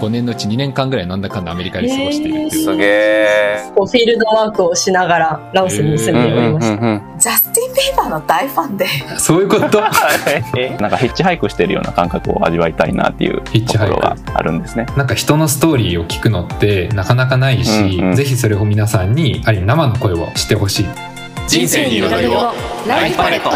5年のうち2年間ぐらいなんだかんだアメリカで過ごしているっていう。すげえ。フィールドワークをしながらラオスに住んでおりました。ジャスティン・ビーバーの大ファンで。そういうこと？なんかヒッチハイクしてるような感覚を味わいたいなっていうヒッチハイクところがあるんですね。なんか人のストーリーを聞くのってなかなかないし、うんうんぜひそれを皆さんにある意味生の声をしてほしい。人生に彩りをライフパレット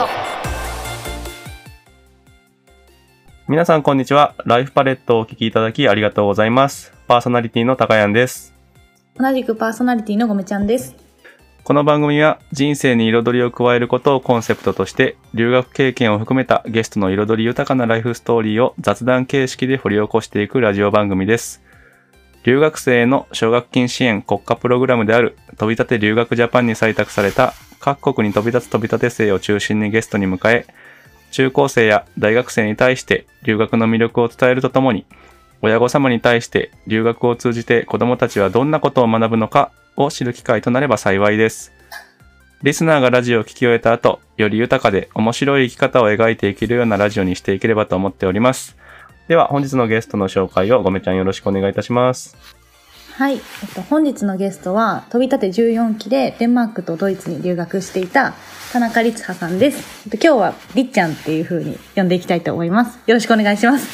皆さんこんにちは。ライフパレットをお聞きいただきありがとうございます。パーソナリティの高谷です。同じくパーソナリティのごめちゃんです。この番組は人生に彩りを加えることをコンセプトとして留学経験を含めたゲストの彩り豊かなライフストーリーを雑談形式で掘り起こしていくラジオ番組です。留学生への奨学金支援国家プログラムである飛び立て留学ジャパンに採択された各国に飛び立つ飛び立て生を中心にゲストに迎え中高生や大学生に対して留学の魅力を伝えるとともに親御様に対して留学を通じて子供たちはどんなことを学ぶのかを知る機会となれば幸いです。リスナーがラジオを聞き終えた後、より豊かで面白い生き方を描いていけるようなラジオにしていければと思っております。では本日のゲストの紹介をごめちゃんよろしくお願いいたします。はい。えっと、本日のゲストは、飛び立て14期でデンマークとドイツに留学していた田中律葉さんです。えっと今日はりっちゃんっていう風に呼んでいきたいと思います。よろしくお願いします。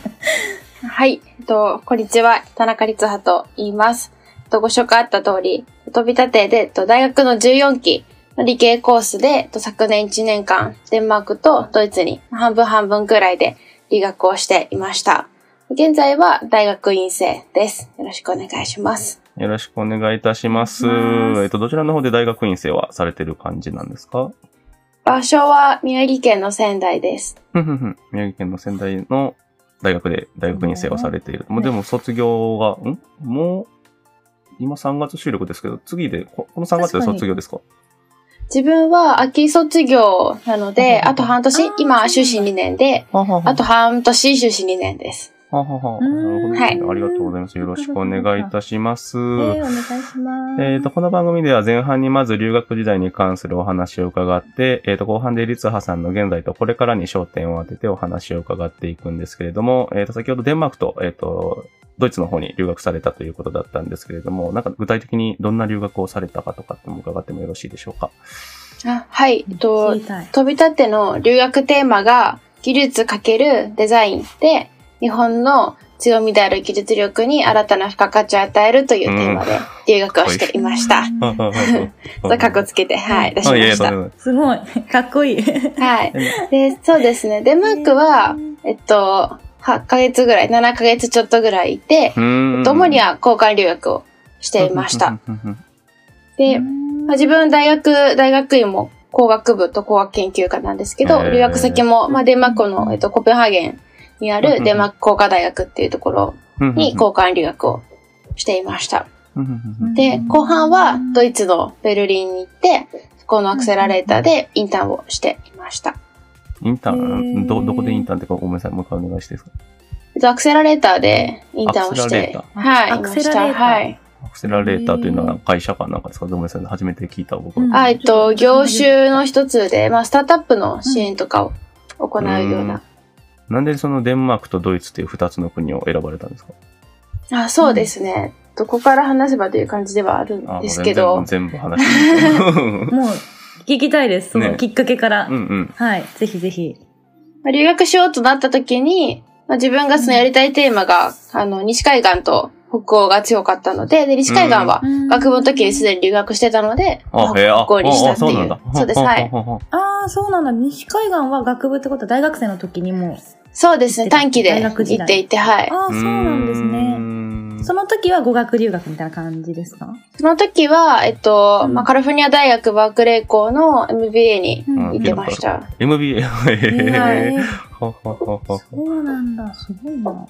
はい。えっと、こんにちは。田中律葉と言います。えっと、ご紹介あった通り、飛び立てで、えっと、大学の14期の理系コースで、えっと、昨年1年間、デンマークとドイツに半分半分くらいで留学をしていました。現在は大学院生です。よろしくお願いします。よろしくお願いいたします。ますえっと、どちらの方で大学院生はされてる感じなんですか？場所は宮城県の仙台です。宮城県の仙台の大学で大学院生をされている。もうでも卒業が、ん？もう、今3月収録ですけど、次で、ここの3月で卒業ですか？自分は秋卒業なので、あと半年、今、修士2年で、あと半年、修士2年です。ははは。なるほど、ねはいありがとうございます。よろしくお願いいたします。えー、お願いします。えっ、と、この番組では前半にまず留学時代に関するお話を伺って、えっ、と、後半で律葉さんの現在とこれからに焦点を当ててお話を伺っていくんですけれども、えっ、と、先ほどデンマークと、えっ、と、ドイツの方に留学されたということだったんですけれども、なんか具体的にどんな留学をされたかとかっても伺ってもよろしいでしょうか？あはい。えっと飛び立ての留学テーマが技術×デザインで、日本の強みである技術力に新たな付加価値を与えるというテーマで留学をしていました。とかっこつけて、はい、出しました。すごい。かっこいい。はい。で、そうですね。デンマークは、えっと、8ヶ月ぐらい、7ヶ月ちょっとぐらいいて、主には交換留学をしていました。。で、まあ、自分大学、大学院も工学部と工学研究科なんですけど、留学先も、まあ、デンマークの、えっと、コペンハーゲンにあるデンマーク工科大学っていうところに交換留学をしていました。で、後半はドイツのベルリンに行って、そこのアクセラレーターでインターンをしていました。インターへン、ー。ど、どこでインターンってかごめんなさい、もう一回お願いしていいですか？えっと、アクセラレーターでインターンをしてはい、アクセラはい。アクセラレーターというのは会社かなんかですか？ごめんなさい、初めて聞いた僕は。えっと、業種の一つで、まあ、スタートアップの支援とかを行うような。なんでそのデンマークとドイツっていう二つの国を選ばれたんですか？あ、そうですね。どこから話せばという感じではあるんあですけど、全部全部話して もう、聞きたいです。そのねきっかけから。うんうん。はい。ぜひぜひ。まあ留学しようとなった時に、まあ、自分がそのやりたいテーマが、あの、西海岸と北欧が強かったので、で、西海岸はうん学部の時にすでに留学してたので、まあ、へえ、あ、北欧にしたあっていうそうなんだ。。そうです、はい。ほほほほああ、そうなんだ。西海岸は学部ってことは大学生の時にもう。そうですね、短期で行っていて、はい。ああ、そうなんですね。んその時は語学留学みたいな感じですか？その時は、えっと、うんまあ、カリフォルニア大学バークレー校の MBA にうん行ってました。MBA。へえそうなんだ。すごいな。な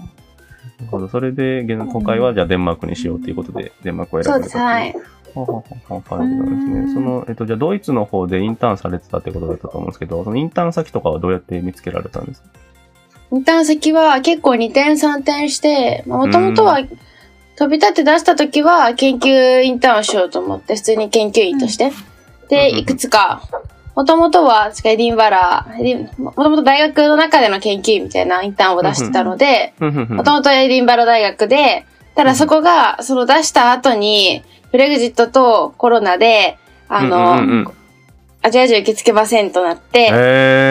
るほど。それで、現今回はじゃあデンマークにしようということで、デンマークを選ばれたそうです、はい。ほほほほはい、そうですね。その、えっと、じゃあドイツの方でインターンされてたってことだったと思うんですけど、そのインターン先とかはどうやって見つけられたんですかインターン先は結構2点3点して、もともとは飛び立って出した時は研究インターンをしようと思って、普通に研究員として。で、いくつか、もともとは、エディンバラ、エディンもともと大学の中での研究員みたいなインターンを出してたので、もともとエディンバラ大学で、ただそこが、その出した後に、ブレグジットとコロナで、あの、うんうんうんアジア人受け付けませんとなって、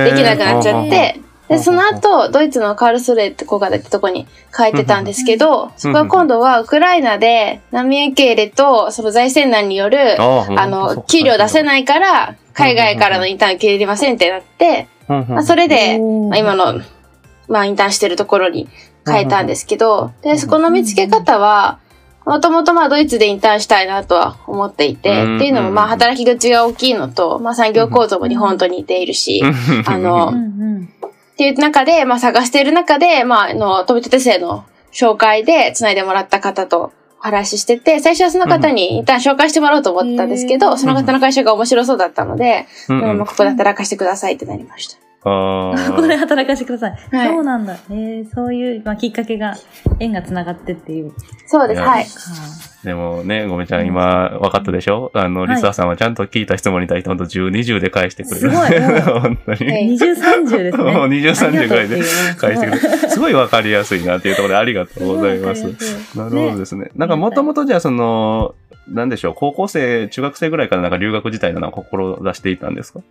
できなくなっちゃって、で、その後、ドイツのカールスレーって小型ってとこに帰ってたんですけど、そこは今度はウクライナで難民受け入れと、その財政難による、ああの、給料出せないから、海外からのインターン受け入れませんってなって、まあ、それで、まあ、今の、まあ、インターンしてるところに変えたんですけど、で、そこの見つけ方は、もともとまあドイツでインターンしたいなとは思っていて、うん。っていうのもまあ働き口が大きいのと、まあ産業構造も日本と似ているし、あの、うん。うん。っていう中で、まあ探している中で、まあ、あの、飛び立て生の紹介で繋いでもらった方とお話ししてて、最初はその方に一旦紹介してもらおうと思ったんですけど、へー。その方の会社が面白そうだったので、うん。ここで働かせてくださいってなりました。あー ここで働かせてください。はいそうなんだ。えー、そういう、まあ、きっかけが、縁が繋がってっていう。そうです、はい。でもね、ごめちゃん、今、分かったでしょ？あの、はいリスワさんはちゃんと聞いた質問に対して、ほんと10、20で返してくれる。すごいも 本当に。はい二重三重ですね。もう20、30ぐらいで返してくれる。る。すごい分かりやすいなっていうところでありがとうございます。なるほどですね。なんかもともとじゃあその、なんでしょう、高校生、中学生ぐらいからなんか留学自体のなんか志していたんですか？うん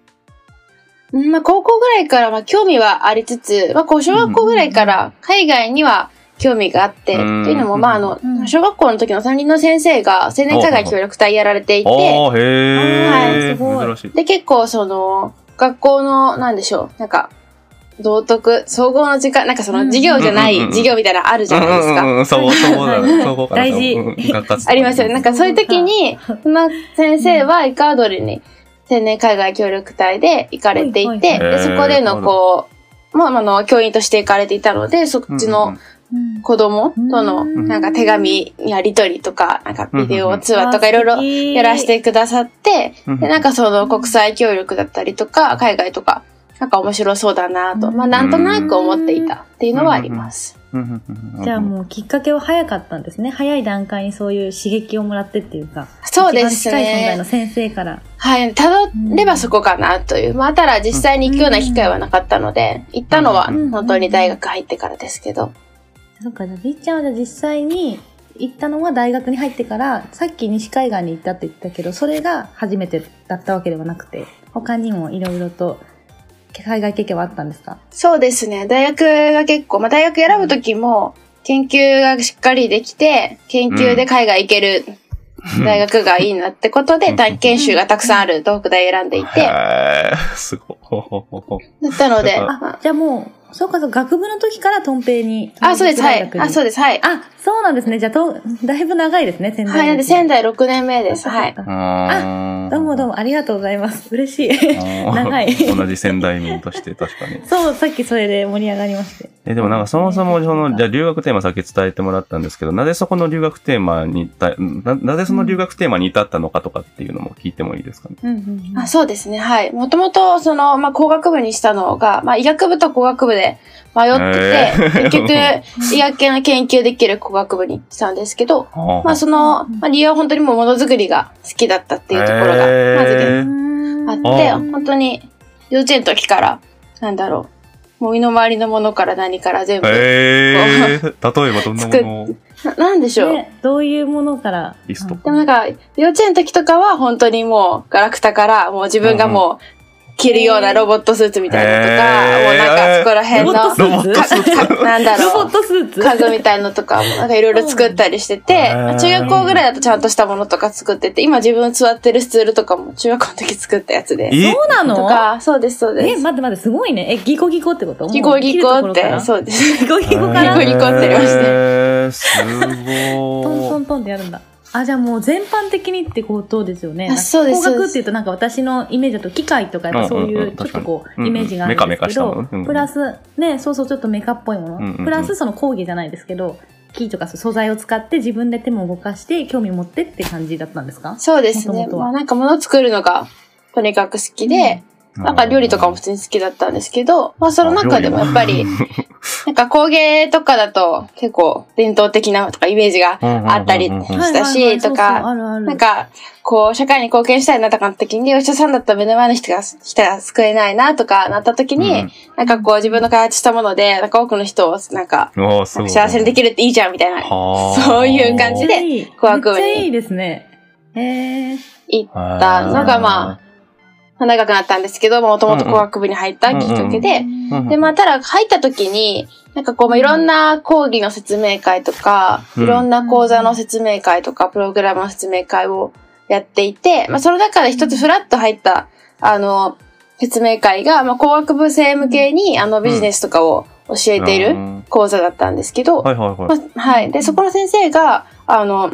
まあ、高校ぐらいから、まあ、興味はありつつ、まあ、こう小学校ぐらいから海外には興味があって、うんっていうのも、まあ、あのう、ん。小学校の時の担任の先生が青年海外協力隊やられていて、はい。で、結構、その、学校の、なんでしょう、なんか、道徳、総合の時間、なんかその授業じゃない授業みたいなのあるじゃないですか。うんうんうん、そう、そうだね。大事。ありますよね。なんかそういう時に、その先生はエクアドルに青年海外協力隊で行かれていて、はいはいでそこでのこう、まあ、あの、教員として行かれていたので、そっちのうん子供との、うん。なんか手紙やり取りとか、なんかビデオ通話とかいろいろややらせてくださって、うん。で、なんかその国際協力だったりとか、海外とか、なんか面白そうだなと、まあなんとなく思っていたっていうのはあります。じゃあもうきっかけは早かったんですね。早い段階にそういう刺激をもらってっていうか。そうです一番近い存在ねの。先生から。はい、たどればそこかなという。まあ、ただ実際に行くような機会はなかったので、行ったのはうん本当に大学入ってからですけど。そっか、じゃあ、りっちゃんはじゃあ実際に行ったのは大学に入ってから、さっき西海岸に行ったって言ったけど、それが初めてだったわけではなくて、他にもいろいろと海外経験はあったんですか？そうですね。大学が結構、まあ大学選ぶときも、研究がしっかりできて、研究で海外行ける大学がいいなってことで、短期研修がたくさんある東北大選んでいて、へーすごい。ほほほほだったので、あ、じゃあもう、そうかそう、学部の時からトンペイに。あ、そうです、はい。あ、そうです、はい。あ、そうなんですね。じゃあ、と、だいぶ長いですね、仙台はい、なんで仙台6年目です。はい。あどうもどうも。もありがとうございます。嬉しい。長い同じ仙台民として確かに。そう、さっきそれで盛り上がりまして。え、でもなんかそもそもその、じゃあ留学テーマさっき伝えてもらったんですけど、なぜそこの留学テーマにた、な、なぜその留学テーマに至ったのかとかっていうのも聞いてもいいですかね？うんうんうんあそうですね、はい。もともと、その、まあ、工学部にしたのが、まあ、医学部と工学部で迷ってへて、ー結局、医学系の研究できる工学部にしたんですけど、まあ、その、まあ、理由は本当にもうものづくりが好きだったっていうところが、まずへーあって、あ本当に、幼稚園の時から、なんだろう、もう身の回りのものから何から全部、へえ。例えばどんなものを？ななんでしょう。ね、どういうものから？リストでもなんか、幼稚園の時とかは本当にもう、ガラクタから、もう自分がもう、着るようなロボットスーツみたいなのとか、もうなんかそこら辺の。なんだロボッろう、トスーツ？家具みたいのとかも、なんかいろいろ作ったりしてて、中学校ぐらいだとちゃんとしたものとか作ってて、今自分座ってるスツールとかも中学校の時作ったやつで。え？そうなの？とか、そうです、そうでえ、す。待って待って、すごいね。え、ギコギコってこと？ギコギコって、そうです。ギコギコから？ギコギコってやりましたへーすトンごい。トントンってやるんだ。あ、じゃあもう全般的にってことですよね。あそうです工学っていうとなんか私のイメージだと機械とかやっぱそううんうんいううんちょっとこうイメージがあるんですけメカメカしたもどプラス、ね、そうそうちょっとメカっぽいもうんうんうん。の。プラスその工芸じゃないですけど、木とか素材を使って自分で手も動かして興味持ってって感じだったんですか？そうですね。まあなんか物作るのがとにかく好きで、なんか料理とかも普通に好きだったんですけど、まあその中でもやっぱり、なんか工芸とかだと結構伝統的なとかイメージがあったりしたし、とか。なんか、こう、社会に貢献したいなとかの時に、お医者さんだったら目の前の人が、人が救えないなとかなった時に、うんなんかこう自分の開発したもので、なんか多くの人を、なんか。幸せにできるっていいじゃんみたいな、はあそういう感じでいい工学部にめっちゃいいですね。へえ。行ったのが、まあ、長くなったんですけど、もともと工学部に入ったきっかけで、うんで、まあ、ただ入った時に、なんかこう、まあいろんな講義の説明会とか、うん。いろんな講座の説明会とか、プログラムの説明会をやっていて、まあ、その中で一つフラッと入った、あの、説明会が、まあ、工学部生向けに、あの、ビジネスとかを教えているうん。講座だったんですけど、はいはいはい。まあはい。で、そこの先生が、あの、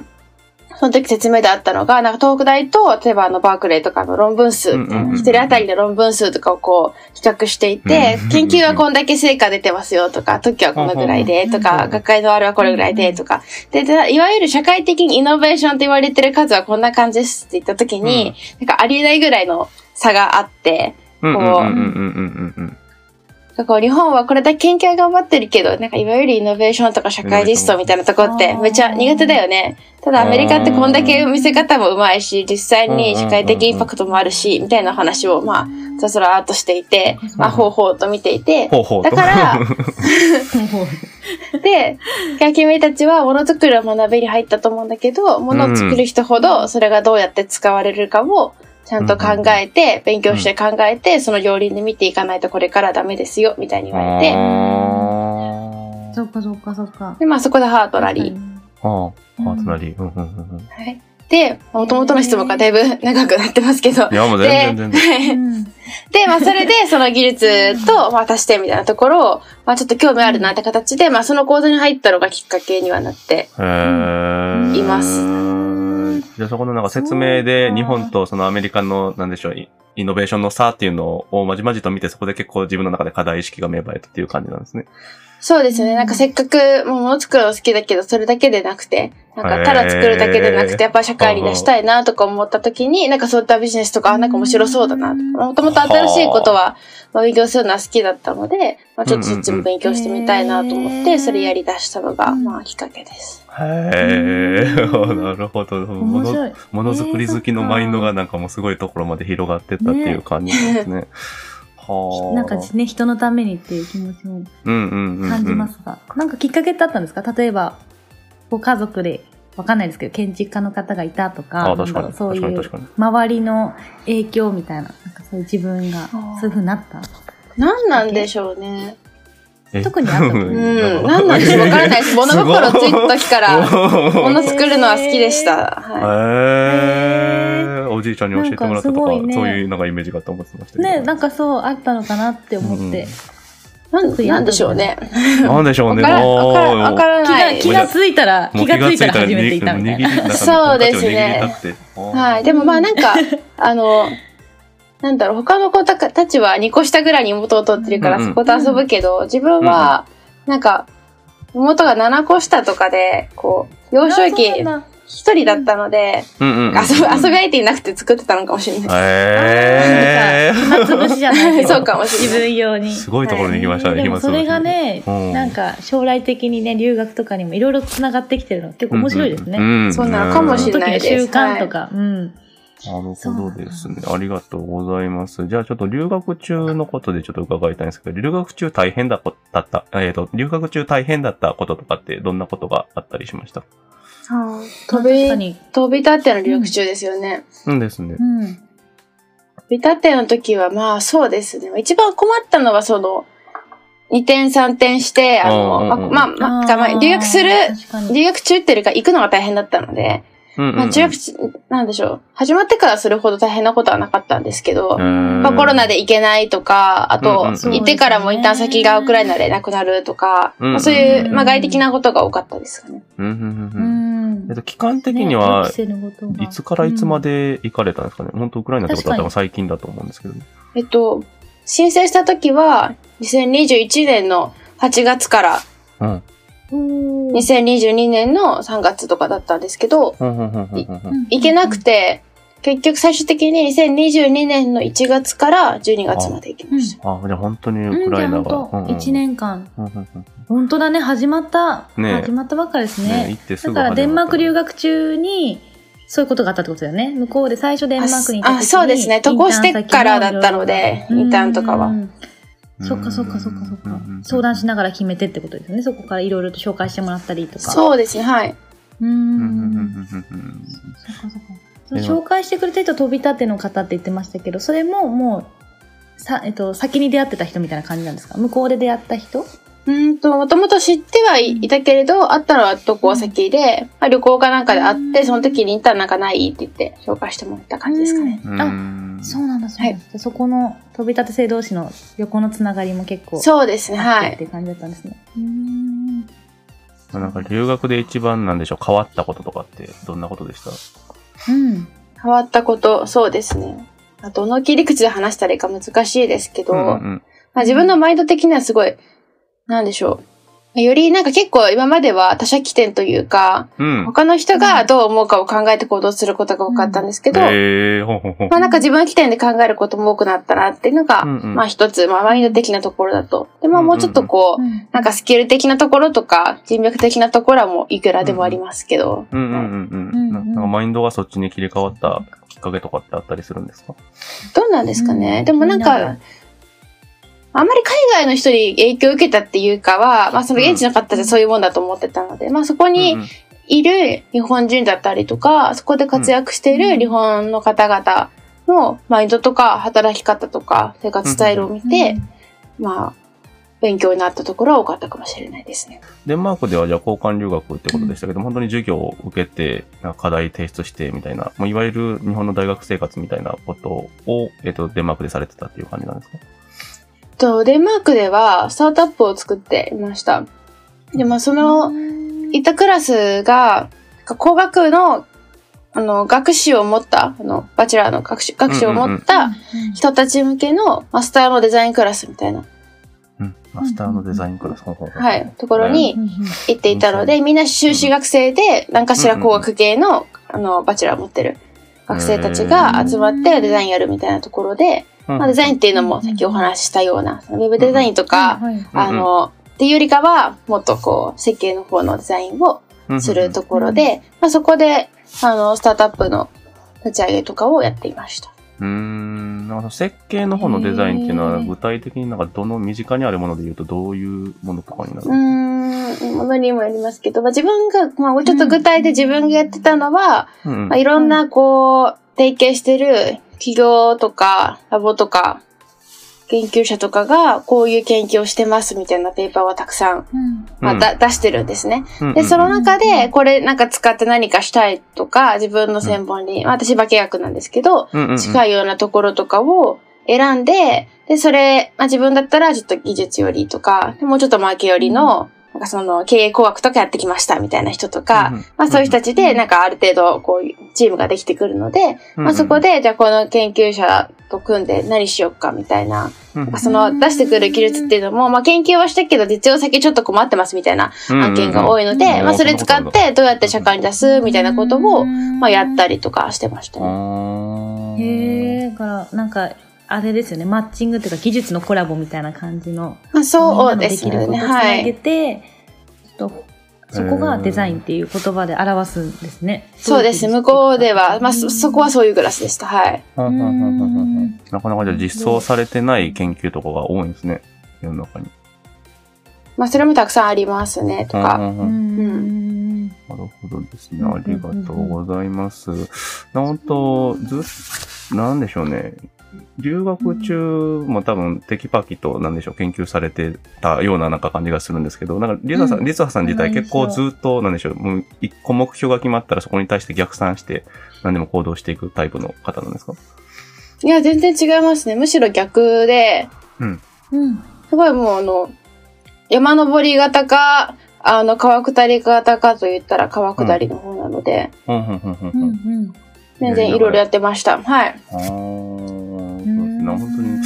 その時説明であったのが、なんか東北大と、例えばあのバークレーとかの論文数、一人当たりの論文数とかをこう、比較していてうん、研究はこんだけ成果出てますよとか、特許はこのぐらいでとか、学会のあれはこれぐらいでとか、で、でいわゆる社会的にイノベーションって言われてる数はこんな感じですって言った時に、なんかありえないぐらいの差があって、うんうなんか日本はこれだけ研究は頑張ってるけど、なんかいわゆるイノベーションとか社会実装みたいなとこってめっちゃ苦手だよね。ただアメリカってこんだけ見せ方もうまいし、実際に社会的インパクトもあるし、みたいな話をまあ、ざずらーっとしていて、まあ、ほうほうと見ていて。だから、で、君たちはものづくりを学びに入ったと思うんだけど、ものを作る人ほどそれがどうやって使われるかをちゃんと考えて、勉強して考えて、その両輪で見ていかないとこれからダメですよ、みたいに言われて、あそっかそっかそっか。で、まあそこでハートラリー。あ。ああ。パートナリー。うんうんうんうん。はい。で、もともとの質問がだいぶ長くなってますけど。いや、もう全然全然。うんで、まあ、それで、その技術と、まあ、足してみたいなところを、まあ、ちょっと興味あるなって形で、まあ、その講座に入ったのがきっかけにはなって。いますじゃあそこのなんか説明で日本とそのアメリカの、なんでしょう、イイノベーションの差っていうのをまじまじと見て、そこで結構自分の中で課題意識が芽生えたっていう感じなんですね。そうですね。なんかせっかく、もう物作るの好きだけど、それだけでなくて、なんかただ作るだけでなくて、やっぱ社会に出したいなとか思った時に、なんかそういったビジネスとか、あなんか面白そうだな。もともと新しいことは、まあ、勉強するのは好きだったので、まあ、ちょっとそっちも勉強してみたいなと思っうんて、それやり出したのが、まあ、きっかけです。へー、なるほど。もの。ものづくり好きのマインドがなんかもうすごいところまで広がってったっていう感じですね。はあ。なんかね、人のためにっていう気持ちも。感じますが、なんかきっかけってあったんですか？例えば、ご家族で、わかんないですけど、建築家の方がいたとか、かそういう周りの影響みたいな、なんかそういう自分がそういう風になった。何なんでしょうね。え？特にあったと思ううん。何なんでしょうわからないです。物心ついた時から、物作るのは好きでした。はい。へーおじいちゃんに教えてもらったとか、そういうなんかイメージがあって思ってました。ね、なんかそうあったのかなって思って。なんなんでしょうね。なんでしょうね。わからない。気がついたら、気がついたら始めていたみたいな。そうですね。はい。でもまあなんか、あの、なんだろう、他の子たたちは2個下ぐらいに妹を取ってるからそこと遊ぶけど、自分は、なんか、妹が7個下とかで、こう、幼少期一人だったので、うんうんうん。遊び、遊び相手いなくて作ってたのかもしれない。へ暇つぶしじゃないけど。そうかもしれない自分用に。すごいところに行きましたね、でも暇つぶしそれがね、うんなんか将来的にね、留学とかにもいろいろ繋がってきてるの結構面白いですね。うんうんうんそうなのかもしれないです習慣とか。うん。なるほどですね。ありがとうございます。じゃあちょっと留学中のことでちょっと伺いたいんですけど、留学中大変だこだった、えっ、と、留学中大変だったこととかってどんなことがあったりしました？飛び、確かに。飛び立っての留学中ですよね。うんですね。うん。飛び立っての時はまあそうですね。一番困ったのはその、2点3点して、あの、うんうんうんまあ、まあ、まあ、留学する、留学中っていうか行くのが大変だったので、まあ、中学中、なんでしょう。始まってからそれほど大変なことはなかったんですけど、ままあ、コロナで行けないとか、あと、行ってからもインターン先がウクライナでなくなるとか、まあ、そういう、まあ、外的なことが多かったですかね。うんうんうん。えっと、期間的にねはいつからいつまで行かれたんですかね、本当ウクライナってことは多分最近だと思うんですけど。えっと、申請した時は、2021年の8月からうん。2022年の3月とかだったんですけど、うんうん。うんうんうん。行けなくて、結局最終的に2022年の1月から12月まで行きました。あ、じゃあ本当にうん、ウクライナが。じゃあ本当1年間。うんうんうん本当だね、始まった。ねえ始まったばっかりですねね。行ってすぐだからデンマーク留学。学中に、そういうことがあったってことだよね。向こうで最初デンマークに行った時にあそうですね渡航してからだったのでインターンとかはうんそっかそっかそっかそっかうんうんうん。相談しながら決めてってことですよね。そこからいろいろと紹介してもらったりとか。そうですね、はい。うんそっかそっか。そえの紹介してくれた人飛び立ての方って言ってましたけど、それももう、さ、えっと、先に出会ってた人みたいな感じなんですか？向こうで出会った人？うんと、もともと知ってはいいたけれど、会ったのは渡航先で、まあ、旅行かなんかで会って、その時にインターンなんかないって言って紹介してもらった感じですかね。うんあうんそうなんだ、そうなんだ。じゃあそこの飛び立て生同士の横のつながりも結構そうですね、あはい。って感じだったんですね。うーん。なんか留学で一番なんでしょう、変わったこととかってどんなことでした？うん。変わったこと、そうですね。あと、の切り口で話したらいいか難しいですけど、うんうんまあ、自分のマインド的にはすごい、なんでしょう。よりなんか結構今までは他者起点というか、うん。他の人がどう思うかを考えて行動することが多かったんですけど、えー、ほんまあなんか自分起点で考えることも多くなったなっていうのが、うんうん。まあ一つ、まあマインド的なところだと。で、まあもうちょっとこう、うん。なんかスキル的なところとか、人脈的なところはもういくらでもありますけど、うんうんうんううんん。ななんかマインドがそっちに切り替わったきっかけとかってあったりするんですか？どうなんですかね。うん。でもなんか、あんまり海外の人に影響を受けたっていうかは、まあその現地の方じゃそういうもんだと思ってたので、まあそこにうんうん。いる日本人だったりとか、そこで活躍している日本の方々のマインドとか働き方とか生活スタイルを見て、まあ、勉強になったところは多かったかもしれないですね。デンマークではじゃあ交換留学ってことでしたけど、本当に授業を受けて、課題提出してみたいな、もういわゆる日本の大学生活みたいなことを、えっと、デンマークでされてたっていう感じなんですか？と、デンマークではスタートアップを作っていました。で、まあその、いたクラスが、工学の、あの、学士を持った、あの、バチェラーの学士、学士を持った人たち向けのマスターのデザインクラスみたいな、うん。マスターのデザインクラス。はい、ところに行っていたので、みんな修士学生で、何かしら工学系の、あの、バチェラーを持ってる学生たちが集まってデザインやるみたいなところで、うんまあ、デザインっていうのもさっきお話ししたような、ウェブデザインとか、あの、っていうよりかは、もっとこう、設計の方のデザインをするところで、まあ、そこで、あの、スタートアップの立ち上げとかをやっていました。うーん。なんか設計の方のデザインっていうのは、具体的になんかどの身近にあるもので言うとどういうものとかになるうーん、ものにもよりますけど、まあ、自分が、まあ、ちょっと具体で自分がやってたのは、うんうん。まあ、いろんな、こう、提携してる企業とか、ラボとか、研究者とかが、こういう研究をしてますみたいなペーパーはたくさん、うん。まあ、うん。だ出してるんですね。うんうんで、その中で、これなんか使って何かしたいとか、自分の専門に、まあ私化学なんですけど、うんうんうん。近いようなところとかを選んで、で、それ、まあ自分だったらちょっと技術よりとか、もうちょっとマーケよりの、なんかその経営工学とかやってきましたみたいな人とか、うんうん。まあそういう人たちで、なんかある程度こういうチームができてくるので、うんまあそこで、じゃあこの研究者と組んで何しようかみたいな、うんなんかその出してくる技術っていうのも、まあ研究はしたけど実用先ちょっと困ってますみたいな案件が多いので、うんうん。うんまあそれ使ってどうやって社会に出すみたいなことを、まあやったりとかしてましたね。へえ、だから、なんか、あれですよね、マッチングっていうか、技術のコラボみたいな感じの、まあそうですね。きることをつは。ないげて、ちょっと、そこがデザインっていう言葉で表すんですね。そうです。向こうでは、まあそ、そこはそういうグラスでした。はい。なかなかじゃあ実装されてない研究とかが多いんですね。世の中に。まあそれもたくさんありますね、とか。うん。なるほどですね。うんありがとうございます。本当ずっなんでしょうね。留学中も多分テキパキと、なんでしょう、研究されてたようななんか感じがするんですけど、なんかリザさん、うんリツハさん自体結構ずっと、なんでしょう、もう一個目標が決まったらそこに対して逆算して何でも行動していくタイプの方なんですか？いや、全然違いますね。むしろ逆で、うん。すごいもうあの、山登り型か、あの、川下り型かと言ったら川下りの方なので、うん、うん、うん、うんううん。ん。全然いろいろやってました。はい。ああ、そうですね。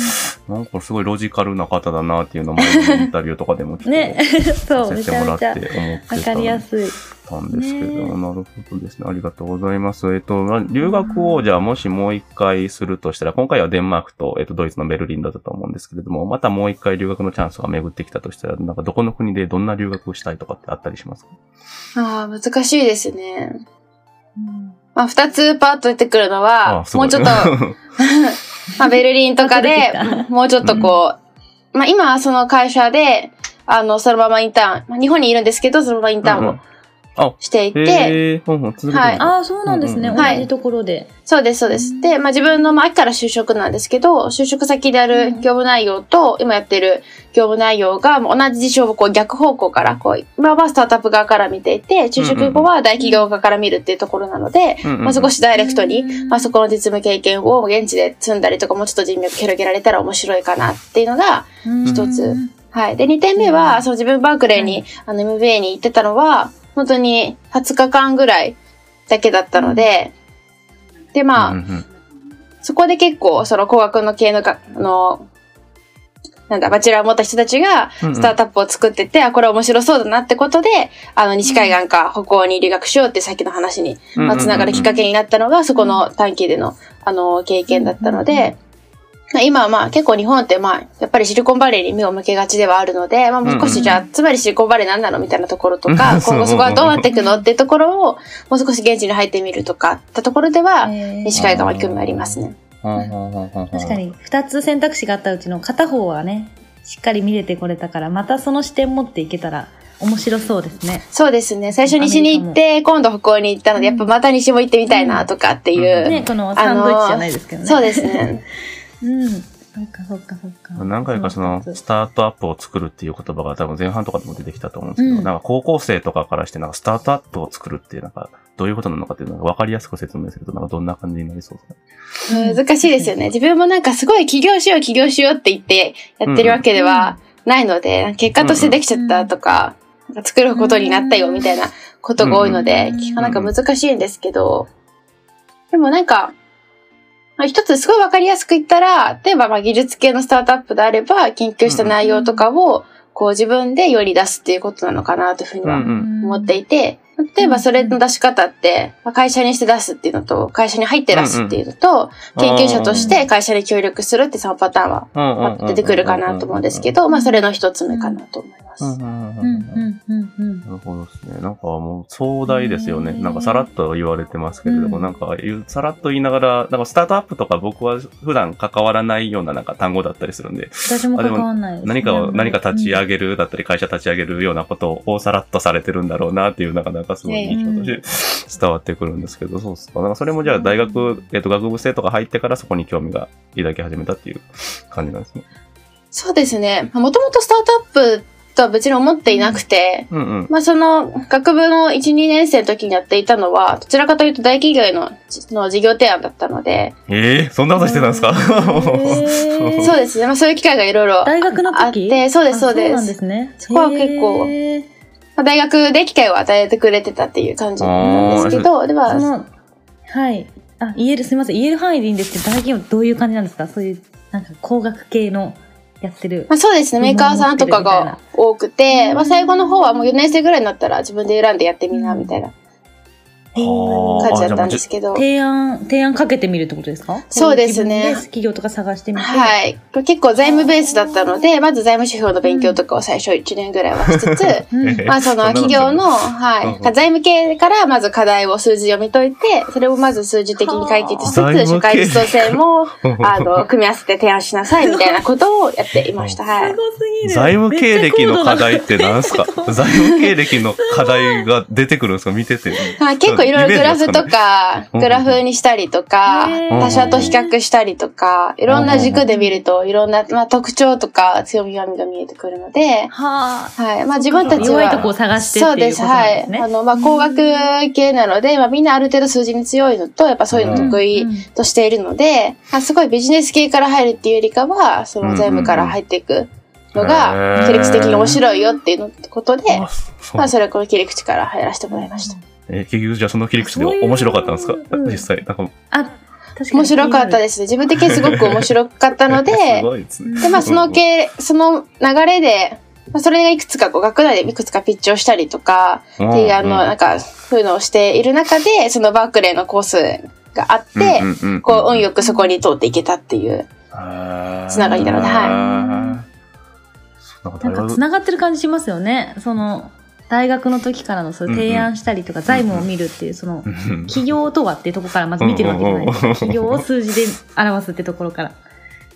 本当に、なんかすごいロジカルな方だなっていうのを前のインタビューとかでもちょっとね。そう、さめせてもらって思ってたわかりやすい。たんですけど、ねなるほどですね。ありがとうございます。えっと、まあ留学をじゃあもしもう一回するとしたら、今回はデンマークと、えっと、ドイツのベルリンだったと思うんですけれども、またもう一回留学のチャンスが巡ってきたとしたら、なんかどこの国でどんな留学をしたいとかってあったりしますか？ああ、難しいですね。まあ、二つパーッと出てくるのは、もうちょっと、まあ、ベルリンとかでもうちょっとこう、まあ、今はその会社で、あの、そのままインターン、まあ、日本にいるんですけど、そのままインターンをしていて、はい。ああ、そうなんですね。うんうん同じところで。そうです、そうです。で、まあ、自分の、まあ、秋から就職なんですけど、就職先である業務内容と、今やってる業務内容が、もう同じ事象をこう逆方向から、こう、今はスタートアップ側から見ていて、就職後は大企業側から見るっていうところなので、うんうんうんまあ、少しダイレクトに、まあ、そこの実務経験を現地で積んだりとか、もうちょっと人脈広げられたら面白いかなっていうのが、一つ。うん。はい。で、2点目は、その自分バークレーに、あの、MBA に行ってたのは、本当に20日間ぐらいだけだったので、で、まあ、うんうんそこで結構、その工学の系のか、あの、なんだ、バチェラーを持った人たちが、うんうん。スタートアップを作ってて、あ、これ面白そうだなってことで、あの、西海岸か北欧に留学しようってさっきの話に、まあ、つながるきっかけになったのが、そこの短期での、あの、経験だったので、まあ今はまあ結構日本ってまあ、やっぱりシリコンバレーに目を向けがちではあるので、まあもう少しじゃあ、つまりシリコンバレーなんなのみたいなところとか、今後そこはどうなっていくのっていうところを、もう少し現地に入ってみるとか、ってところでは、えー西海岸は興味ありますね。確かに、二つ選択肢があったうちの片方はね、しっかり見れてこれたから、またその視点持っていけたら面白そうですね。そうですね。最初西に行って、今度北欧に行ったので、やっぱまた西も行ってみたいなとかっていう。ね、このサンドイッチじゃないですけどね。そうですね。うん。そっかそっかそっか。何回かその、うスタートアップを作るっていう言葉が多分前半とかでも出てきたと思うんですけど、うんなんか高校生とかからしてなんかスタートアップを作るっていうなんか、どういうことなのかっていうのが分かりやすく説明するとなんかどんな感じになりそうですか？ね。難しいですよね。自分もなんかすごい起業しよう起業しようって言ってやってるわけではないので、結果としてできちゃったとか、なんか作ることになったよみたいなことが多いので、うんなんか難しいんですけど、でもなんか、まあ一つすごいわかりやすく言ったら、例えばまあ技術系のスタートアップであれば、研究した内容とかを、こう自分で世に出すっていうことなのかなというふうにはうん。思っていて、例えばそれの出し方って、まあ会社にして出すっていうのと、会社に入って出すっていうのと、研究者として会社に協力するって3パターンはまあ出てくるかなと思うんですけど、まあそれの一つ目かなと思います。うんうんうんうんうん。うんうん。なるほどですね。なんかもう壮大ですよね。ねなんかさらっと言われてますけれども、うん。なんかさらっと言いながら、なんかスタートアップとか僕は普段関わらないようななんか単語だったりするんで、私も関わんないですね。何かを、何か立ち上げるだったり、会社立ち上げるようなことをさらっとされてるんだろうなっていう、なかなかすごい印象として伝わってくるんですけど、そうっすか。なんかそれもじゃあ大学、えっと、学部生とか入ってからそこに興味が抱き始めたっていう感じなんですね。そうですね。もともとスタートアップとは別に思っていなくて、うんうん。まあその学部の1、2年生の時にやっていたのは、どちらかというと大企業へのの事業提案だったので、ええそんなことしてたんですか？へー そうですね。まあそういう機会がいろいろ大学のあっ時て、そうです、そうあです。なんですね。そこは結構まあ、大学で機会を与えてくれてたっていう感じなんですけど、でそは、の、はい。あ、言える、すみません。言える範囲でいいんですけど、大企業どういう感じなんですか？そういう、なんか工学系のやってるま。あ、そうですね。メーカーさんとかが多くて、まあ、最後の方はもう4年生ぐらいになったら自分で選んでやってみな、みたいなはあ感じだったんですけど。提案、提案かけてみるってことですか？そうですね企業とか探してみて。はい。これ結構財務ベースだったので、まず財務指標の勉強とかを最初1年ぐらいはしつつ、うん。まあその企業の、はい、うん財務系からまず課題を数字読み解いて、それをまず数字的に解決しつつ、はあ社会実装性も、あの、組み合わせて提案しなさいみたいなことをやっていました。はいす。ごすぎる。財務経歴の課題って何すか？財務経歴の課題が出てくるんですか？見てて。はい、結構いろいろグラフとか、うん。グラフにしたりとか他社と比較したりとか、いろんな軸で見ると、いろんな、まあ、特徴とか強み弱みが見えてくるので、はい。まあ自分たちは。弱いとこを探してそうです、はい。あの、まあ工学系なので、まあみんなある程度数字に強いのと、やっぱそういうの得意としているので、まあすごいビジネス系から入るっていうよりかは、その財務から入っていくのへが、ー。切り口的に面白いよっていうのことで、まあそれこの切り口から入らせてもらいました。え、結局じゃあその切り口で面白かったんですか？うん実際。なんか、あ、確かに面白かったですね。自分的にすごく面白かったので、すごいですね。で、まあその系、その流れで、まあ、それがいくつかこう学内でいくつかピッチをしたりとか、うんっていうあの、うんなんか、そういうのをしている中で、そのバークレーのコースがあって、うんうんうんこう、運よくそこに通っていけたっていう。つながりなのではいそうなんかなんか繋がってる感じしますよね。その、大学の時からのそういう提案したりとか、財務を見るっていう、その、うん企業とはっていうところからまず見てるわけじゃないですか。企業を数字で表すってところから。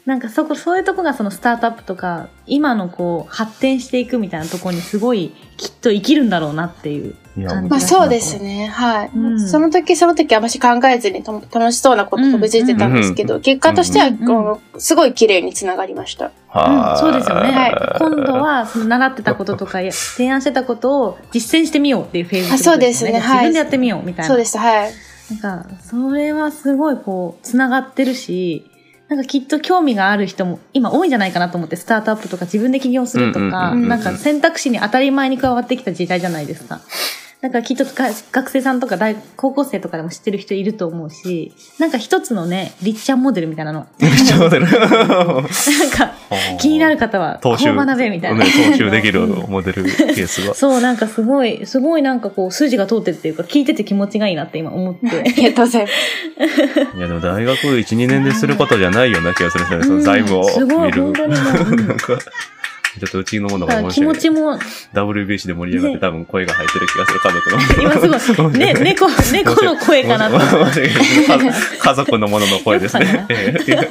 なんかそこ、そういうとこがそのスタートアップとか、今のこう、発展していくみたいなところにすごい、きっと生きるんだろうなっていう感じまあそうですね。はい。うんその時その時あまし考えずにと楽しそうなこと飛びついてたんですけど、結果としては、うんこうすごい綺麗につながりました。うんは、いそうですよね。はい今度は、その習ってたこととか、提案してたことを実践してみようっていうフェーズってことあそうですねはい自分でやってみようみたいな。そうです、はい。なんか、それはすごいこう、つながってるし、なんかきっと興味がある人も今多いんじゃないかなと思って、スタートアップとか自分で起業するとか、なんか選択肢に当たり前に加わってきた時代じゃないですか。なんかきっとが学生さんとか大高校生とかでも知ってる人いると思うし、なんか一つのね、リッチャンモデルみたいなの。ちょうどねなんか 気になる方は、こう学べみたいな。ね踏襲できるうんモデルケースが。そう、なんかすごい、すごいなんかこう、筋が通ってるっていうか、聞いてて気持ちがいいなって今思って。ありがとうございます。いや、でも大学1、2年ですることじゃないような気がするんですよね。その財務をすごい、見る。本当にちょっとうちのものが面白い。持ちも、WBC で盛り上がってね多分声が入ってる気がする家族の。今すごい、ね、猫、猫の声かなと。申し訳ない家 家族のものの声ですね。ええだか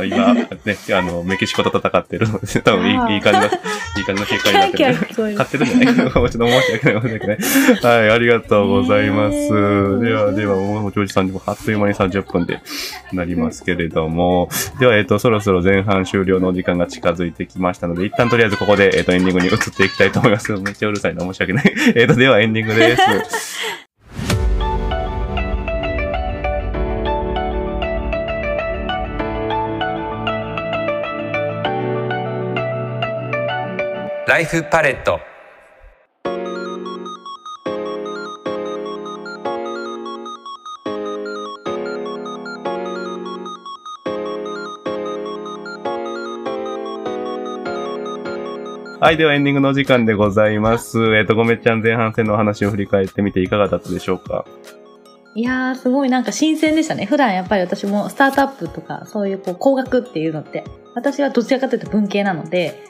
ら今、ね、あの、メキシコと戦ってるので、多分いいいい感じの、いい感じの結果になってキャる聞こえる買ってるんじゃない？かな。ちょっと申し訳ない。申し訳ない。はい、ありがとうございます。ねえでは、では、もう、ジョージさんにもあっという間に30分でなりますけれども、では、えっ、と、そろそろ前半終了のお時間が近づいてきましたので、一旦とりあえずここで、えっ、と、エンディングに移っていきたいと思います。めっちゃうるさいな、申し訳ない。えっと、ではエンディングです。ライフパレットはい、ではエンディングのお時間でございます。えっ、と、ごめちゃん前半戦のお話を振り返ってみていかがだったでしょうか？いやー、すごいなんか新鮮でしたね。普段やっぱり私もスタートアップとか、そういうこう工学っていうのって、私はどちらかというと文系なので、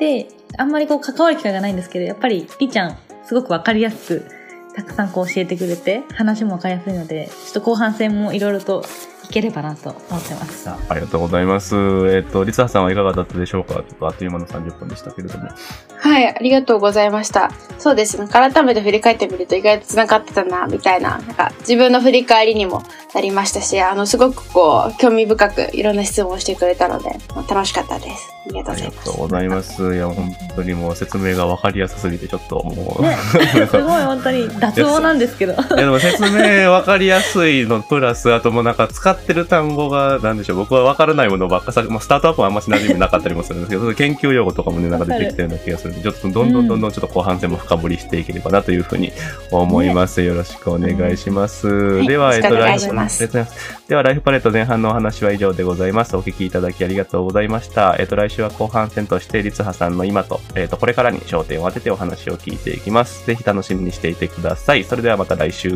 で、あんまりこう関わる機会がないんですけど、やっぱりりちゃん、すごくわかりやすく、たくさんこう教えてくれて、話もわかりやすいので、ちょっと後半戦もいろいろといければなと思ってます。あありがとうございます。えっ、と、リツハさんはいかがだったでしょうか？ちょっとあっという間の30分でしたけれども。はい、ありがとうございました。そうですね。改めて振り返ってみると意外と繋がってたな、みたいな、なんか自分の振り返りにもなりましたし、あの、すごくこう、興味深くいろんな質問をしてくれたので、まあ楽しかったです。ありがとうございますありがと。うございます。いや、本当にもう説明がわかりやすすぎて、ちょっともう、ね、すごい本当に雑音なんですけど。いやでも説明分かりやすいのプラス、あともうなんか使ってる単語が、なんでしょう、僕は分からないものばっかさ、まあ、スタートアップはあんまし馴染みなかったりもするんですけど、研究用語とかもね、なんか出てきてるような気がするんで、ちょっとどんどんどんどんちょっと後半戦も深掘りしていければなというふうに思います。よろしくお願いします。いでは、よろしくお願いライフしますありがとうございます。では、ライフパレット前半のお話は以上でございます。お聞きいただきありがとうございました。えっ、と、来週は後半戦として、リツハさんの今と、えっ、と、これからに焦点を当ててお話を聞いていきます。ぜひ楽しみにしていてください。それではまた来週。